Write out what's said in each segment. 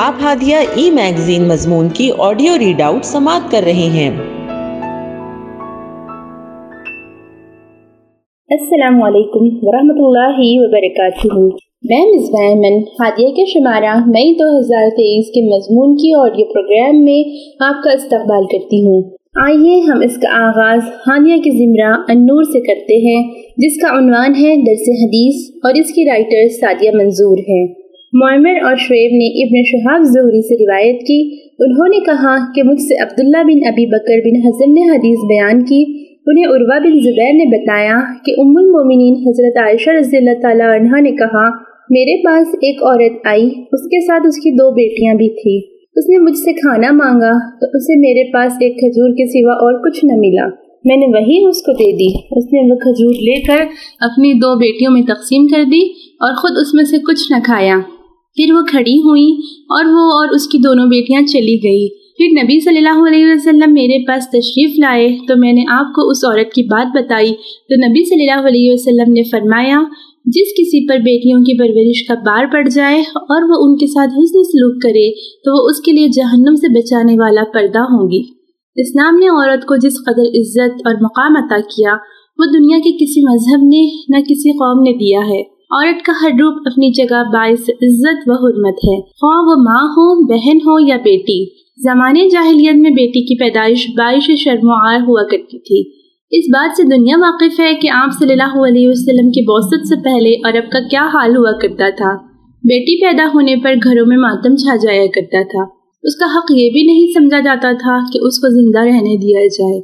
آپ ہادیہ ای میگزین مضمون کی آڈیو ریڈ آؤٹ سماعت کر رہے ہیں۔ السلام علیکم ورحمۃ اللہ وبرکاتہ۔ میں مصباح ایمن ہادیہ کے شمارہ مئی دو ہزار تیئیس کے مضمون کی آڈیو پروگرام میں آپ کا استقبال کرتی ہوں۔ آئیے ہم اس کا آغاز ہانیہ کے زمرہ انور سے کرتے ہیں، جس کا عنوان ہے درس حدیث اور اس کی رائٹر سادیہ منظور ہے۔ معمر اور شعیب نے ابن شہاب ظہری سے روایت کی۔ انہوں نے کہا کہ مجھ سے عبداللہ بن ابی بکر بن حضم نے حدیث بیان کی۔ انہیں عروہ بن زبیر نے بتایا کہ ام المومنین حضرت عائشہ رضی اللہ تعالیٰ عنہ نے کہا، میرے پاس ایک عورت آئی، اس کے ساتھ اس کی دو بیٹیاں بھی تھی اس نے مجھ سے کھانا مانگا تو اسے میرے پاس ایک کھجور کے سوا اور کچھ نہ ملا۔ میں نے وہی اس کو دے دی۔ اس نے وہ کھجور لے کر اپنی دو بیٹیوں میں تقسیم کر دی اور خود اس میں سے کچھ نہ کھایا۔ پھر وہ کھڑی ہوئی اور وہ اور اس کی دونوں بیٹیاں چلی گئی پھر نبی صلی اللہ علیہ وسلم میرے پاس تشریف لائے تو میں نے آپ کو اس عورت کی بات بتائی۔ تو نبی صلی اللہ علیہ وسلم نے فرمایا، جس کسی پر بیٹیوں کی پرورش کا بار پڑ جائے اور وہ ان کے ساتھ حسن سلوک کرے، تو وہ اس کے لیے جہنم سے بچانے والا پردہ ہوں گی۔ اسلام نے عورت کو جس قدر عزت اور مقام عطا کیا، وہ دنیا کے کسی مذہب نے نہ کسی قوم نے دیا ہے۔ عورت کا ہر روپ اپنی جگہ باعث عزت و حرمت ہے۔ خواہ وہ ماں ہو، بہن ہو یا بیٹی۔ زمانے جاہلیت میں بیٹی کی پیدائش باعث شرم و عار ہوا کرتی تھی۔ اس بات سے دنیا واقف ہے کہ آپ صلی اللہ علیہ وسلم کی بوسط سے پہلے عرب کا کیا حال ہوا کرتا تھا۔ بیٹی پیدا ہونے پر گھروں میں ماتم چھا جایا کرتا تھا۔ اس کا حق یہ بھی نہیں سمجھا جاتا تھا کہ اس کو زندہ رہنے دیا جائے۔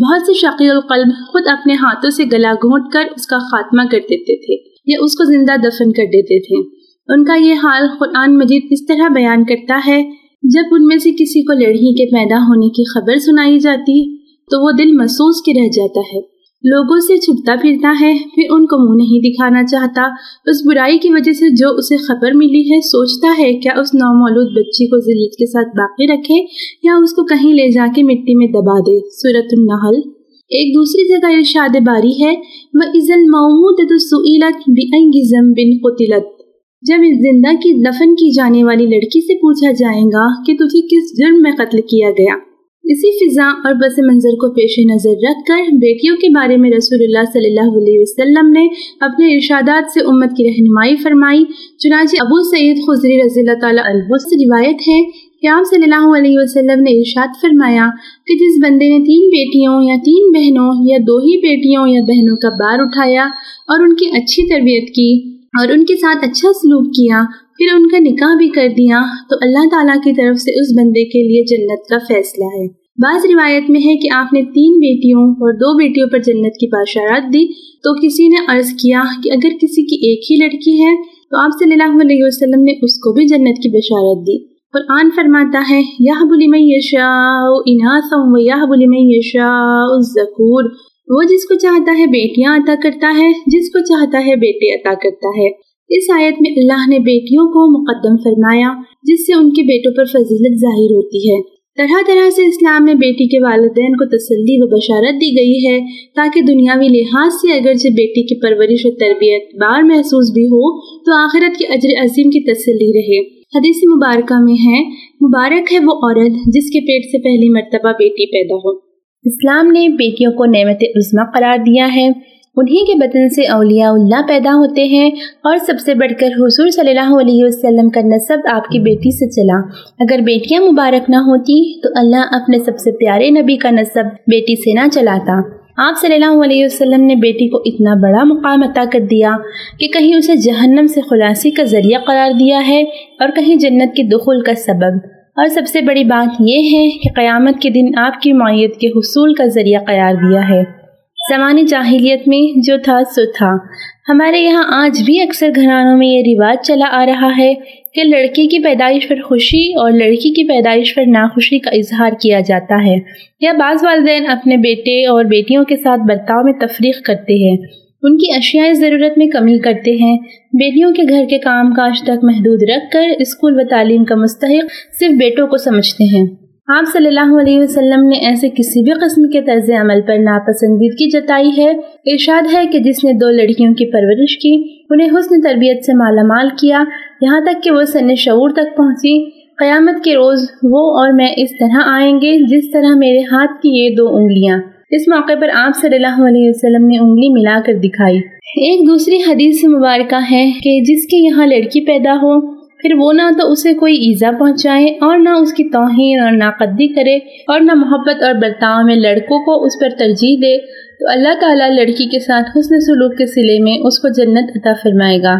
بہت سے شقی القلب خود اپنے ہاتھوں سے گلا گھونٹ کر اس کا خاتمہ کر دیتے تھے۔ یا اس کو زندہ دفن کر دیتے تھے۔ ان کا یہ حال قرآن مجید اس طرح بیان کرتا ہے، جب ان میں سے کسی کو لڑکی کے پیدا ہونے کی خبر سنائی جاتی، تو وہ دل محسوس کے رہ جاتا ہے۔ لوگوں سے چھپتا پھرتا ہے، پھر ان کو منہ نہیں دکھانا چاہتا۔ اس برائی کی وجہ سے جو اسے خبر ملی ہے، سوچتا ہے، کیا اس نومولود بچی کو ذلت کے ساتھ باقی رکھے یا اس کو کہیں لے جا کے مٹی میں دبا دے؟ صورت النحل۔ ایک دوسری جگہ ارشاد باری ہے وہ عزل محمود بن قطلت جب زندہ کی دفن کی جانے والی لڑکی سے پوچھا جائے گا کہ تجھے کس جرم میں قتل کیا گیا؟ اسی فضا اور بس منظر کو پیش نظر رکھ کر بیٹیوں کے بارے میں رسول اللہ صلی اللہ علیہ وسلم نے اپنے ارشادات سے امت کی رہنمائی فرمائی۔ چنانچہ ابو سعید خزری رضی اللہ تعالیٰ عنہ سے روایت ہے کہ آپ صلی اللہ علیہ وسلم نے ارشاد فرمایا کہ جس بندے نے تین بیٹیوں یا تین بہنوں یا دو ہی بیٹیوں یا بہنوں کا بار اٹھایا اور ان کی اچھی تربیت کی اور ان کے ساتھ اچھا سلوک کیا، پھر ان کا نکاح بھی کر دیا، تو اللہ تعالیٰ کی طرف سے اس بندے کے لیے جنت کا فیصلہ ہے۔ بعض روایت میں ہے کہ آپ نے تین بیٹیوں اور دو بیٹیوں پر جنت کی باشارت دی تو کسی نے عرض کیا کہ اگر کسی کی ایک ہی لڑکی ہے تو آپ صلی اللہ علیہ وسلم نے اس کو بھی جنت کی بشارت دی۔ قرآن فرماتا ہے یہ بلی میں یشا و یہ بلی میں یشا ذکور وہ جس کو چاہتا ہے بیٹیاں عطا کرتا ہے، جس کو چاہتا ہے بیٹے عطا کرتا ہے۔ اس آیت میں اللہ نے بیٹیوں کو مقدم فرمایا، جس سے ان کے بیٹوں پر فضیلت ظاہر ہوتی ہے۔ طرح طرح سے اسلام میں بیٹی کے والدین کو تسلی و بشارت دی گئی ہے، تاکہ دنیاوی لحاظ سے اگرچہ بیٹی کی پرورش و تربیت بار محسوس بھی ہو، تو آخرت کے اجر عظیم کی تسلی رہے۔ حدیث مبارکہ میں ہے، مبارک ہے وہ عورت جس کے پیٹ سے پہلی مرتبہ بیٹی پیدا ہو۔ اسلام نے بیٹیوں کو نعمت عظما قرار دیا ہے۔ انہی کے بدن سے اولیاء اللہ پیدا ہوتے ہیں اور سب سے بڑھ کر حضور صلی اللہ علیہ وسلم کا نصب آپ کی بیٹی سے چلا۔ اگر بیٹیاں مبارک نہ ہوتی تو اللہ اپنے سب سے پیارے نبی کا نصب بیٹی سے نہ چلاتا۔ آپ صلی اللہ علیہ وسلم نے بیٹی کو اتنا بڑا مقام عطا کر دیا کہ کہیں اسے جہنم سے خلاصی کا ذریعہ قرار دیا ہے اور کہیں جنت کے دخول کا سبب۔ اور سب سے بڑی بات یہ ہے کہ قیامت کے دن آپ کی معیت کے حصول کا ذریعہ قرار دیا ہے۔ زمانی جاہلیت میں جو تھا سو تھا۔ ہمارے یہاں آج بھی اکثر گھرانوں میں یہ رواج چلا آ رہا ہے کہ لڑکی کی پیدائش پر خوشی اور لڑکی کی پیدائش پر ناخوشی کا اظہار کیا جاتا ہے۔ یا بعض والدین اپنے بیٹے اور بیٹیوں کے ساتھ برتاؤ میں تفریح کرتے ہیں۔ ان کی اشیاء ضرورت میں کمی کرتے ہیں۔ بیٹیوں کے گھر کے کام کاج تک محدود رکھ کر اسکول و تعلیم کا مستحق صرف بیٹوں کو سمجھتے ہیں۔ آپ صلی اللہ علیہ وسلم نے ایسے کسی بھی قسم کے طرز عمل پر ناپسندیدگی جتائی ہے۔ ارشاد ہے کہ جس نے دو لڑکیوں کی پرورش کی، انہیں حسن تربیت سے مالا مال کیا، یہاں تک کہ وہ سن شعور تک پہنچی۔ قیامت کے روز وہ اور میں اس طرح آئیں گے جس طرح میرے ہاتھ کی یہ دو انگلیاں۔ اس موقع پر آپ صلی اللہ علیہ وسلم نے انگلی ملا کر دکھائی۔ ایک دوسری حدیث مبارکہ ہے کہ جس کے یہاں لڑکی پیدا ہو پھر وہ نہ تو اسے کوئی ایزا پہنچائے اور نہ اس کی توہین اور ناقدی کرے اور نہ محبت اور برتاؤ میں لڑکوں کو اس پر ترجیح دے، تو اللہ تعالیٰ لڑکی کے ساتھ حسن سلوک کے سلے میں اس کو جنت عطا فرمائے گا۔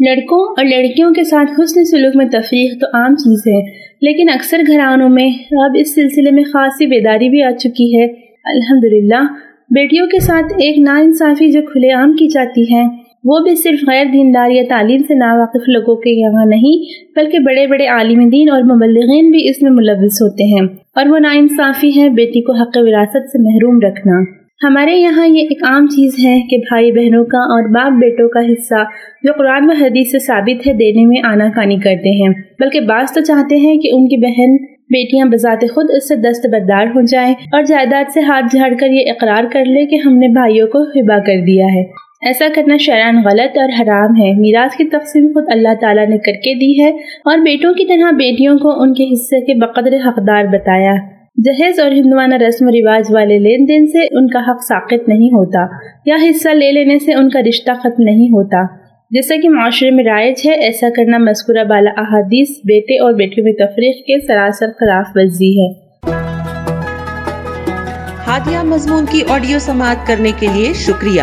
لڑکوں اور لڑکیوں کے ساتھ حسن سلوک میں تفریح تو عام چیز ہے، لیکن اکثر گھرانوں میں اب اس سلسلے میں خاصی بیداری بھی آ چکی ہے۔ الحمدللہ، بیٹیوں کے ساتھ ایک ناانصافی جو کھلے عام کی جاتی ہے۔ وہ بھی صرف غیر دیندار یا تعلیم سے ناواقف لوگوں کے یہاں نہیں، بلکہ بڑے بڑے عالم دین اور مبلغین بھی اس میں ملوث ہوتے ہیں۔ اور وہ ناانصافی ہے بیٹی کو حق وراثت سے محروم رکھنا۔ ہمارے یہاں یہ ایک عام چیز ہے کہ بھائی بہنوں کا اور باپ بیٹوں کا حصہ جو قرآن و حدیث سے ثابت ہے دینے میں آنا کانی کرتے ہیں۔ بلکہ بعض تو چاہتے ہیں کہ ان کی بہن بیٹیاں بذات خود اس سے دست بردار ہو جائیں اور جائیداد سے ہاتھ جھاڑ کر یہ اقرار کر لے کہ ہم نے بھائیوں کو حبا کر دیا ہے۔ ایسا کرنا شران غلط اور حرام ہے۔ میراث کی تقسیم خود اللہ تعالیٰ نے کر کے دی ہے اور بیٹوں کی طرح بیٹیوں کو ان کے حصے کے بقدر حقدار بتایا۔ جہیز اور ہندوانہ رسم و رواج والے لین دین سے ان کا حق ساقت نہیں ہوتا یا حصہ لے لینے سے ان کا رشتہ ختم نہیں ہوتا۔ جیسا کہ معاشرے میں رائج ہے، ایسا کرنا مذکورہ بالا احادیث بیٹے اور بیٹیوں میں تفریح کے سراسر خلاف ورزی ہے۔ ہادیہ مضمون کی آڈیو سماعت کرنے کے لیے شکریہ۔